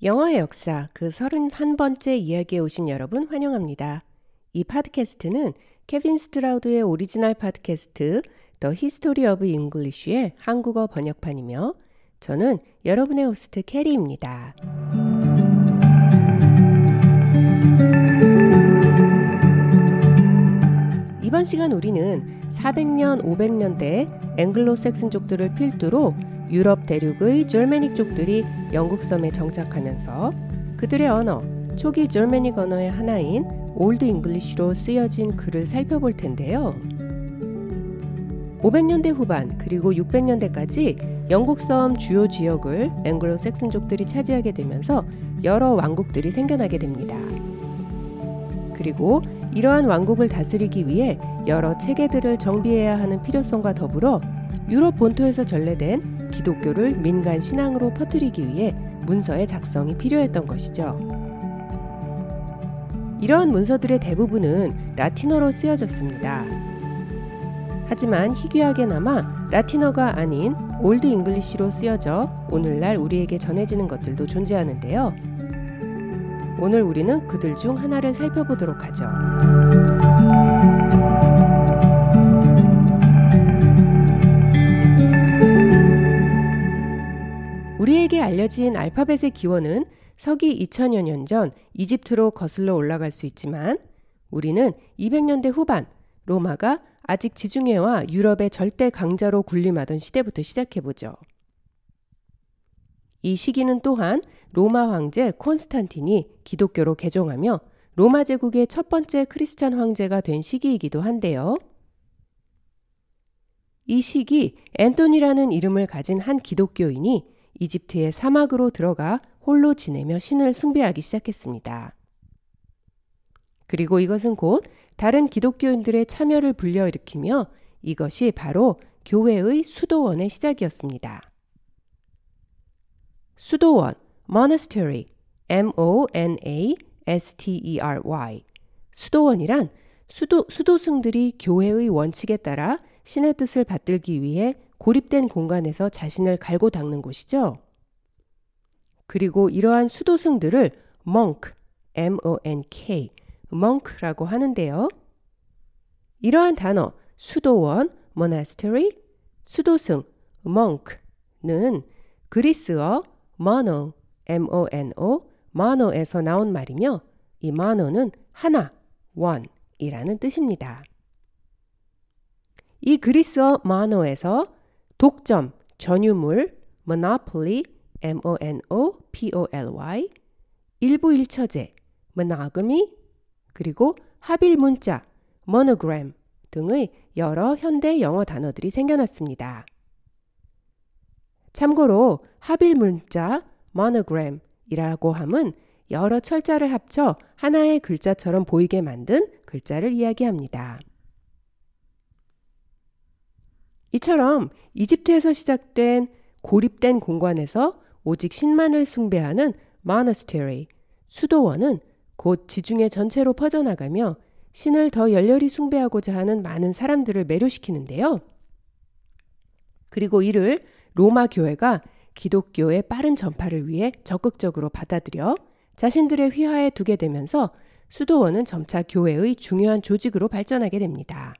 영어의 역사 그 31번째 이야기에 오신 여러분 환영합니다. 이 팟캐스트는 케빈 스트라우드의 오리지널 팟캐스트 The History of English의 한국어 번역판이며 저는 여러분의 호스트 캐리입니다. 이번 시간 우리는 400년, 500년대 앵글로색슨족들을 필두로 유럽 대륙의 Germanic족들이 영국 섬에 정착하면서 그들의 언어, 초기 Germanic 언어의 하나인 Old English로 쓰여진 글을 살펴볼 텐데요. 500년대 후반 그리고 600년대까지 영국 섬 주요 지역을 앵글로 섹슨족들이 차지하게 되면서 여러 왕국들이 생겨나게 됩니다. 그리고 이러한 왕국을 다스리기 위해 여러 체계들을 정비해야 하는 필요성과 더불어 유럽 본토에서 전래된 기독교를 민간 신앙으로 퍼뜨리기 위해 문서의 작성이 필요했던 것이죠. 이러한 문서들의 대부분은 라틴어로 쓰여졌습니다. 하지만 희귀하게나마 라틴어가 아닌 Old English로 쓰여져 오늘날 우리에게 전해지는 것들도 존재하는데요. 오늘 우리는 그들 중 하나를 살펴보도록 하죠. 우리에게 알려진 알파벳의 기원은 서기 2000여 년 전 이집트로 거슬러 올라갈 수 있지만 우리는 200년대 후반 로마가 아직 지중해와 유럽의 절대 강자로 군림하던 시대부터 시작해보죠. 이 시기는 또한 로마 황제 콘스탄틴이 기독교로 개종하며 로마 제국의 첫 번째 크리스찬 황제가 된 시기이기도 한데요. 이 시기 앤토니라는 이름을 가진 한 기독교인이 이집트의 사막으로 들어가 홀로 지내며 신을 숭배하기 시작했습니다. 그리고 이것은 곧 다른 기독교인들의 참여를 불러일으키며 이것이 바로 교회의 수도원의 시작이었습니다. 수도원, monastery, M-O-N-A-S-T-E-R-Y. 수도원이란 수도, 수도승들이 교회의 원칙에 따라 신의 뜻을 받들기 위해 고립된 공간에서 자신을 갈고 닦는 곳이죠. 그리고 이러한 수도승들을 monk, M-O-N-K, monk라고 하는데요. 이러한 단어 수도원, monastery, 수도승, monk는 그리스어 mono, M-O-N-O, mono에서 나온 말이며 이 mono는 하나, one이라는 뜻입니다. 이 그리스어 mono에서 독점, 전유물, monopoly, M-O-N-O-P-O-L-Y, 일부 일처제, monogamy, 그리고 합일 문자, monogram 등의 여러 현대 영어 단어들이 생겨났습니다. 참고로 합일 문자, monogram이라고 함은 여러 철자를 합쳐 하나의 글자처럼 보이게 만든 글자를 이야기합니다. 이처럼 이집트에서 시작된 고립된 공간에서 오직 신만을 숭배하는 monastery, 수도원은 곧 지중해 전체로 퍼져나가며 신을 더 열렬히 숭배하고자 하는 많은 사람들을 매료시키는데요. 그리고 이를 로마 교회가 기독교의 빠른 전파를 위해 적극적으로 받아들여 자신들의 휘하에 두게 되면서 수도원은 점차 교회의 중요한 조직으로 발전하게 됩니다.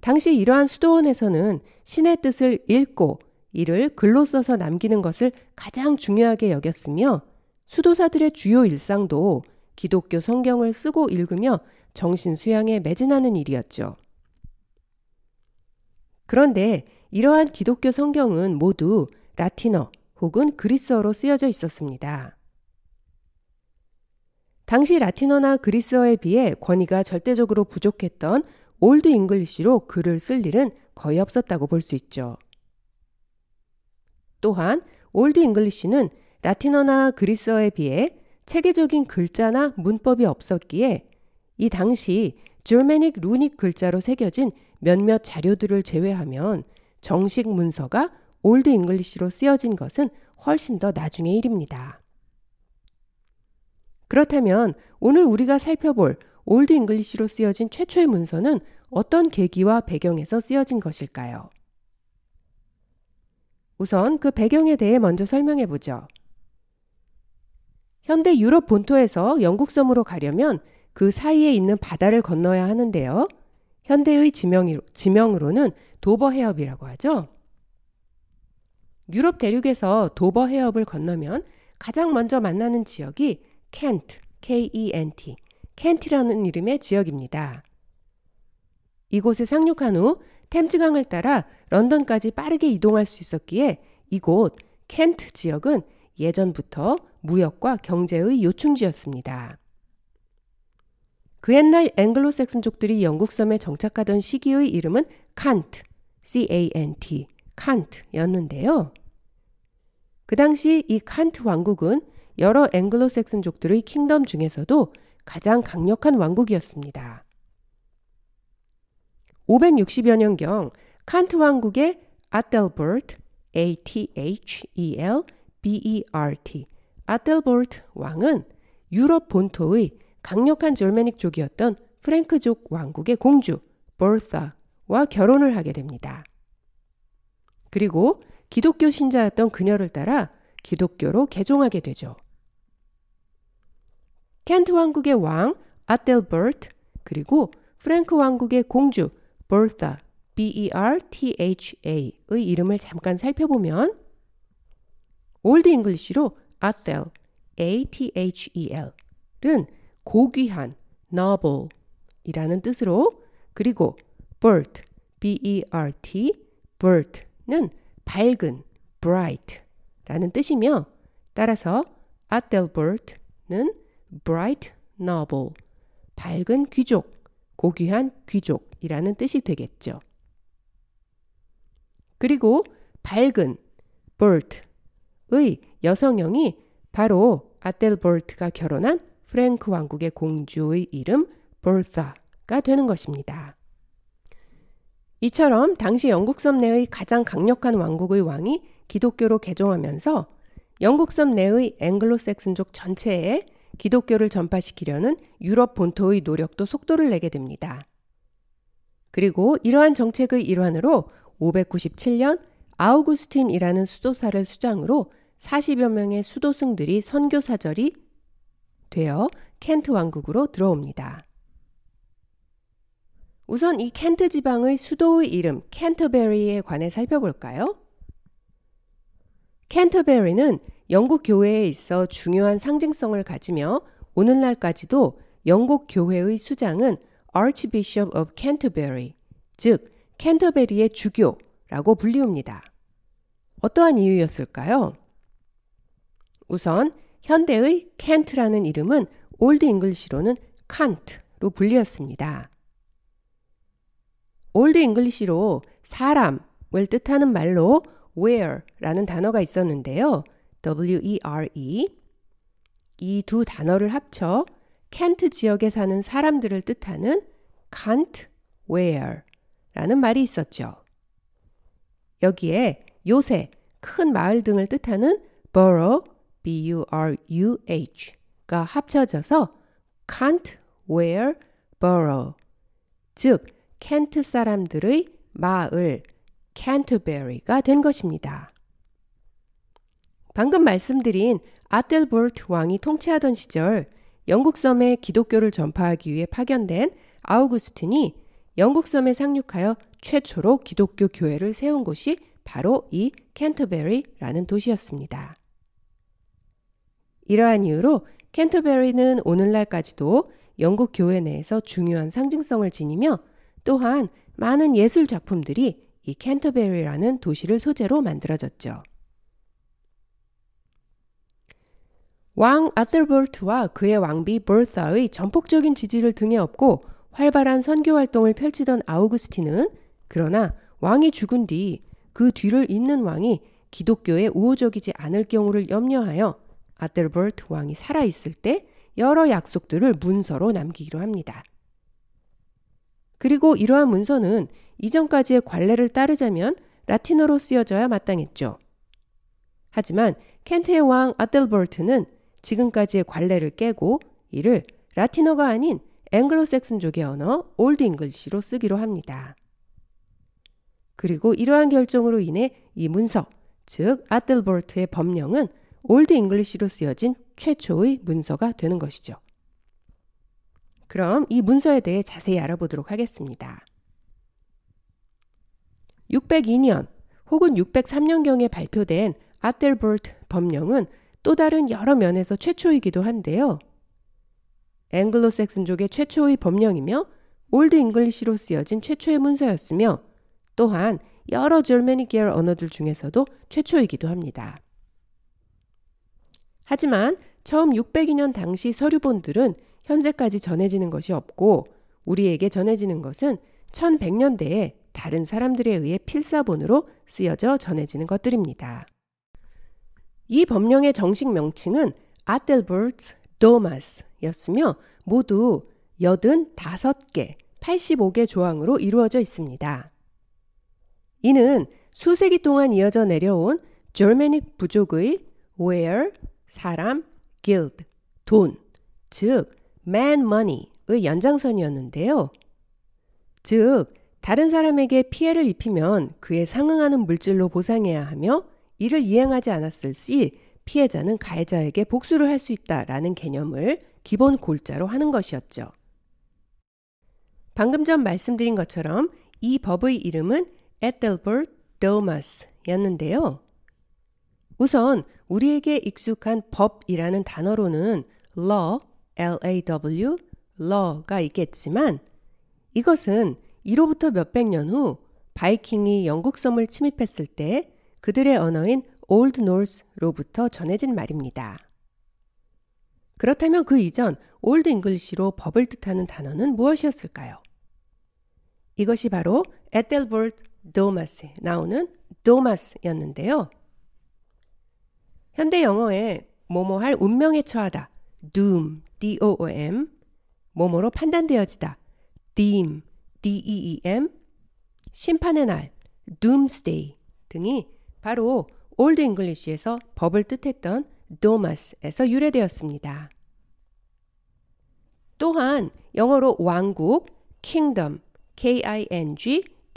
당시 이러한 수도원에서는 신의 뜻을 읽고 이를 글로 써서 남기는 것을 가장 중요하게 여겼으며 수도사들의 주요 일상도 기독교 성경을 쓰고 읽으며 정신 수양에 매진하는 일이었죠. 그런데 이러한 기독교 성경은 모두 라틴어 혹은 그리스어로 쓰여져 있었습니다. 당시 라틴어나 그리스어에 비해 권위가 절대적으로 부족했던 Old English로 글을 쓸 일은 거의 없었다고 볼 수 있죠. 또한 Old English는 라틴어나 그리스어에 비해 체계적인 글자나 문법이 없었기에 이 당시 Germanic Runic 글자로 새겨진 몇몇 자료들을 제외하면 정식 문서가 Old English로 쓰여진 것은 훨씬 더 나중의 일입니다. 그렇다면 오늘 우리가 살펴볼 Old English로 쓰여진 최초의 문서는 어떤 계기와 배경에서 쓰여진 것일까요? 우선 그 배경에 대해 먼저 설명해 보죠. 현대 유럽 본토에서 영국 섬으로 가려면 그 사이에 있는 바다를 건너야 하는데요. 현대의 지명이, 지명으로 는 도버 해협이라고 하죠. 유럽 대륙에서 도버 해협을 건너면 가장 먼저 만나는 지역이 켄트, K-E-N-T, 켄트라는 이름의 지역입니다. 이곳에 상륙한 후 템즈강을 따라 런던까지 빠르게 이동할 수 있었기에 이곳 켄트 지역은 예전부터 무역과 경제의 요충지였습니다. 그 옛날 앵글로색슨족들이 영국 섬에 정착하던 시기의 이름은 칸트, C-A-N-T, 칸트였는데요. 그 당시 이 칸트 왕국은 여러 앵글로색슨족들의 킹덤 중에서도 가장 강력한 왕국이었습니다. 560여 년경 칸트 왕국의 아델버트, A-T-H-E-L-B-E-R-T, 아델버트 왕은 유럽 본토의 강력한 졸메닉족이었던 프랭크족 왕국의 공주 버사와 결혼을 하게 됩니다. 그리고 기독교 신자였던 그녀를 따라 기독교로 개종하게 되죠. 켄트 왕국의 왕 아델버트 그리고 프랭크 왕국의 공주 버사 B-E-R-T-H-A의 이름을 잠깐 살펴보면 Old English로 Athel A-T-H-E-L은 고귀한 noble이라는 뜻으로 그리고 bert B-E-R-T bert는 밝은 bright라는 뜻이며 따라서 아델버트는 bright noble 밝은 귀족 고귀한 귀족이라는 뜻이 되겠죠. 그리고 밝은 bert의 여성형이 바로 아델버트가 결혼한 프랭크 왕국의 공주의 이름 버사가 되는 것입니다. 이처럼 당시 영국 섬 내의 가장 강력한 왕국의 왕이 기독교로 개종하면서 영국 섬 내의 앵글로색슨족 전체에 기독교를 전파시키려는 유럽 본토의 노력도 속도를 내게 됩니다. 그리고 이러한 정책의 일환으로 597년 아우구스틴이라는 수도사를 수장으로 40여 명의 수도승들이 선교사절이 되어 켄트 왕국으로 들어옵니다. 우선 이 켄트 지방의 수도의 이름 켄터베리에 관해 살펴볼까요? 켄터베리는 영국 교회에 있어 중요한 상징성을 가지며 오늘날까지도 영국 교회의 수장은 Archbishop of Canterbury, 즉 켄터베리의 주교라고 불리웁니다. 어떠한 이유였을까요? 우선 현대의 켄트라는 이름은 Old English로는 칸트로 불리었습니다. Old English로 사람을 뜻하는 말로 were라는 단어가 있었는데요. W-E-R-E 이 두 단어를 합쳐 켄트 지역에 사는 사람들을 뜻하는 Cantwere라는 말이 있었죠. 여기에 요새 큰 마을 등을 뜻하는 borough B-U-R-U-H가 합쳐져서 can't wear borough 즉 켄트 사람들의 마을 캔터베리가 된 것입니다. 방금 말씀드린 아델버트 왕이 통치하던 시절 영국 섬에 기독교를 전파하기 위해 파견된 아우구스틴이 영국 섬에 상륙하여 최초로 기독교 교회를 세운 곳이 바로 이 캔터베리라는 도시였습니다. 이러한 이유로 캔터베리는 오늘날까지도 영국 교회 내에서 중요한 상징성을 지니며 또한 많은 예술 작품들이 이 캔터베리라는 도시를 소재로 만들어졌죠. 왕 아틀버트와 그의 왕비 버사의 전폭적인 지지를 등에 업고 활발한 선교 활동을 펼치던 아우구스틴은 그러나 왕이 죽은 뒤 그 뒤를 잇는 왕이 기독교에 우호적이지 않을 경우를 염려하여 아델버트 왕이 살아있을 때 여러 약속들을 문서로 남기기로 합니다. 그리고 이러한 문서는 이전까지의 관례를 따르자면 라틴어로 쓰여져야 마땅했죠. 하지만 켄트의 왕 아델버트는 지금까지의 관례를 깨고 이를 라틴어가 아닌 앵글로색슨족의 언어 Old English로 쓰기로 합니다. 그리고 이러한 결정으로 인해 이 문서, 즉 아델버트의 법령은 Old English로 쓰여진 최초의 문서가 되는 것이죠. 그럼 이 문서에 대해 자세히 알아보도록 하겠습니다. 602년 혹은 603년경에 발표된 아델버트 법령은 또 다른 여러 면에서 최초이기도 한데요. 앵글로색슨족의 최초의 법령이며 Old English로 쓰여진 최초의 문서였으며 또한 여러 Germanic 계열 언어들 중에서도 최초이기도 합니다. 하지만 처음 602년 당시 서류본들은 현재까지 전해지는 것이 없고 우리에게 전해지는 것은 1100년대에 다른 사람들에 의해 필사본으로 쓰여져 전해지는 것들입니다. 이 법령의 정식 명칭은 아델버트 도마스였으며 모두 85개, 85개 조항으로 이루어져 있습니다. 이는 수세기 동안 이어져 내려온 절메닉 부족의 where, 사람, guild, 돈, 즉 man money의 연장선이었는데요. 즉 다른 사람에게 피해를 입히면 그에 상응하는 물질로 보상해야 하며 이를 이행하지 않았을 시 피해자는 가해자에게 복수를 할 수 있다라는 개념을 기본 골자로 하는 것이었죠. 방금 전 말씀드린 것처럼 이 법의 이름은 에델버트 도마스였는데요. 우선 우리에게 익숙한 법이라는 단어로는 law, L-A-W, law가 있겠지만 이것은 이로부터 몇백 년 후 바이킹이 영국 섬을 침입했을 때 그들의 언어인 Old Norse로부터 전해진 말입니다. 그렇다면 그 이전 Old English로 법을 뜻하는 단어는 무엇이었을까요? 이것이 바로 에델버트 domas에 나오는 domas였는데요. 현대 영어에 뭐뭐 할 운명에 처하다 doom, D-O-O-M 뭐뭐로 판단되어지다 deem, D-E-E-M 심판의 날 doomsday 등이 바로 Old English에서 법을 뜻했던 domas에서 유래되었습니다. 또한 영어로 왕국, kingdom, K-I-N-G-D-O-M의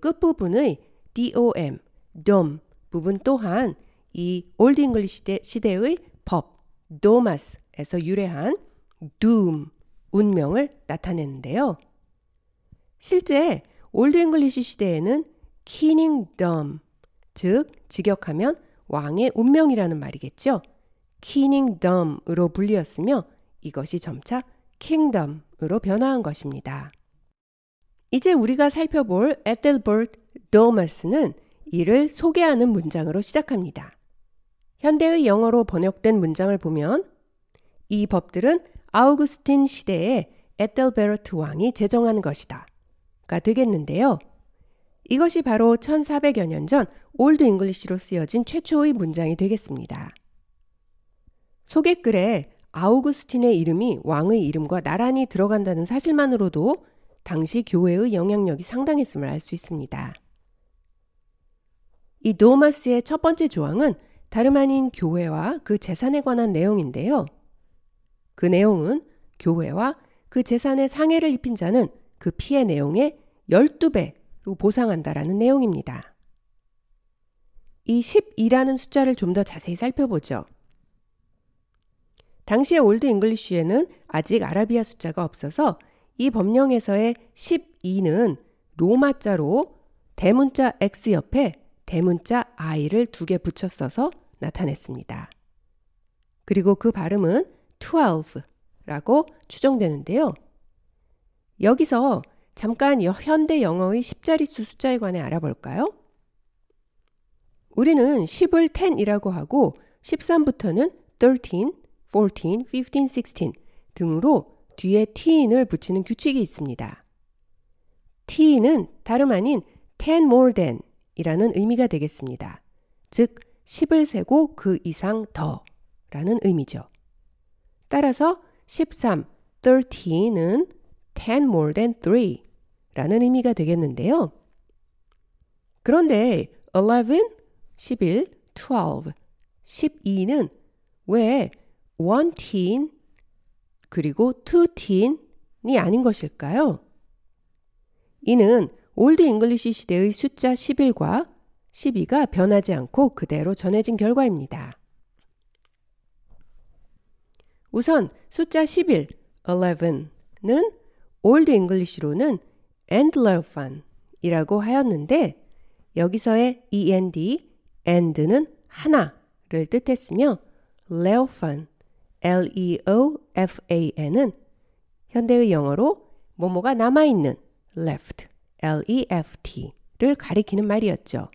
끝부분의 D-O-M, dom 부분 또한 이 Old English 시대, 의 법, domas에서 유래한 doom, 운명을 나타내는데요. 실제 Old English 시대에는 king doom, 즉 직역하면 왕의 운명이라는 말이겠죠. king doom으로 불리었으며 이것이 점차 kingdom으로 변화한 것입니다. 이제 우리가 살펴볼 에델버트 domas는 이를 소개하는 문장으로 시작합니다. 현대의 영어로 번역된 문장을 보면 이 법들은 아우구스틴 시대에 에델베르트 왕이 제정한 것이다. 가 되겠는데요. 이것이 바로 1400여 년 전 Old English로 쓰여진 최초의 문장이 되겠습니다. 소개글에 아우구스틴의 이름이 왕의 이름과 나란히 들어간다는 사실만으로도 당시 교회의 영향력이 상당했음을 알 수 있습니다. 이 도마스의 첫 번째 조항은 다름 아닌 교회와 그 재산에 관한 내용인데요. 그 내용은 교회와 그 재산에 상해를 입힌 자는 그 피해 내용의 12배 로 보상한다라는 내용입니다. 이 12라는 숫자를 좀 더 자세히 살펴보죠. 당시의 Old English에는 아직 아라비아 숫자가 없어서 이 법령에서의 12는 로마자로 대문자 X 옆에 대문자 I를 두 개 붙여 써서 나타냈습니다. 그리고 그 발음은 12라고 추정되는데요. 여기서 잠깐 현대 영어의 10자릿수 숫자에 관해 알아볼까요? 우리는 10을 10이라고 하고 13부터는 13, 14, 15, 16 등으로 뒤에 t인을 붙이는 규칙이 있습니다. t는 다름 아닌 10 more than 이라는 의미가 되겠습니다. 즉, 10을 세고 그 이상 더 라는 의미죠. 따라서 13, 13은 10 more than 3 라는 의미가 되겠는데요. 그런데 11, 11, 12, 12는 왜 one teen 그리고 two teen이 아닌 것일까요? 이는 Old English 시대의 숫자 11과 12가 변하지 않고 그대로 전해진 결과입니다. 우선 숫자 11, 11는 Old English로는 and leofan 이라고 하였는데 여기서의 end, and는 하나를 뜻했으며 leofan, L-E-O-F-A-N은 현대의 영어로 뭐뭐가 남아있는 left, L-E-F-T를 가리키는 말이었죠.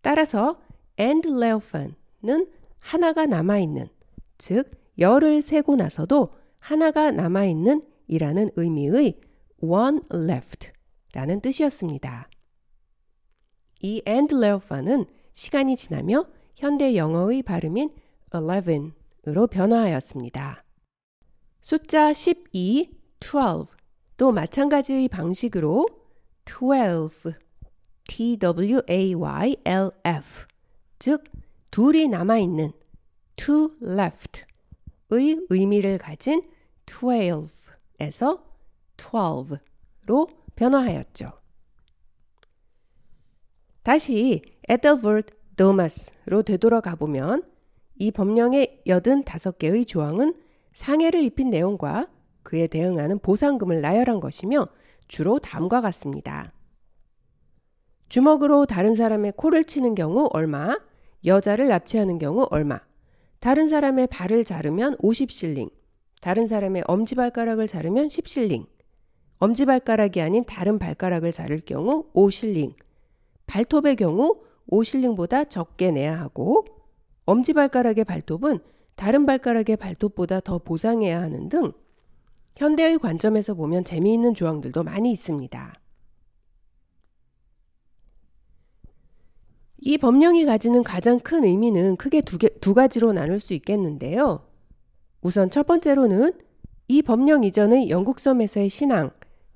따라서 and leofan은 하나가 남아있는, 즉 열을 세고 나서도 하나가 남아있는 이라는 의미의 one left 라는 뜻이었습니다. 이 and leofan은 시간이 지나며 현대 영어의 발음인 eleven으로 변화하였습니다. 숫자 12, 12또 마찬가지의 방식으로 12, T-W-A-Y-L-F 즉 둘이 남아있는 to left의 의미를 가진 12 에서 12로 변화하였죠. 다시 에더버드 도마스로 되돌아가 보면 이 법령의 85개의 조항은 상해를 입힌 내용과 그에 대응하는 보상금을 나열한 것이며 주로 다음과 같습니다. 주먹으로 다른 사람의 코를 치는 경우 얼마, 여자를 납치하는 경우 얼마, 다른 사람의 발을 자르면 50실링, 다른 사람의 엄지발가락을 자르면 10실링, 엄지발가락이 아닌 다른 발가락을 자를 경우 5실링, 발톱의 경우 5실링보다 적게 내야 하고, 엄지발가락의 발톱은 다른 발가락의 발톱보다 더 보상해야 하는 등 현대의 관점에서 보면 재미있는 조항들도 많이 있습니다. 이 법령이 가지는 가장 큰 의미는 크게 두, 개, 두 가지로 나눌 수 있겠는데요. 우선 첫 번째로는 이 법령 이전의 영국 섬에서의 신앙,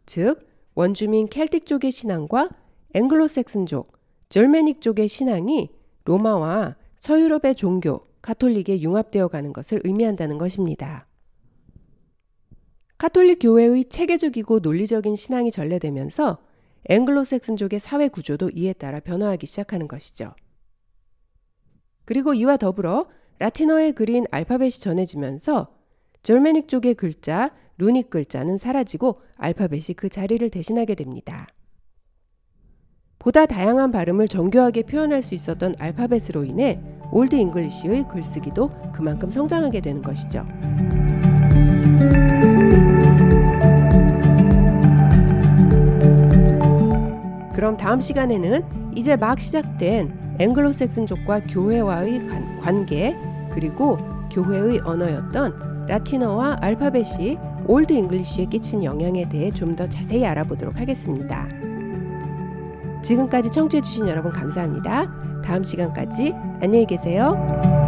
즉 원주민 켈틱 쪽의 신앙과 앵글로색슨족, 절메닉 쪽의 신앙이 로마와 서유럽의 종교, 가톨릭에 융합되어 가는 것을 의미한다는 것입니다. 카톨릭 교회의 체계적이고 논리적인 신앙이 전래되면서 앵글로색슨족의 사회 구조도 이에 따라 변화하기 시작하는 것이죠. 그리고 이와 더불어 라틴어의 글인 알파벳이 전해지면서 Germanic족의 글자, Runic 글자는 사라지고 알파벳이 그 자리를 대신하게 됩니다. 보다 다양한 발음을 정교하게 표현할 수 있었던 알파벳으로 인해 Old English의 글쓰기도 그만큼 성장하게 되는 것이죠. 그럼 다음 시간에는 이제 막 시작된 앵글로색슨족과 교회와의 관, 계 그리고 교회의 언어였던 라틴어와 알파벳이 Old English에 끼친 영향에 대해 좀 더 자세히 알아보도록 하겠습니다. 지금까지 청취해주신 여러분 감사합니다. 다음 시간까지 안녕히 계세요.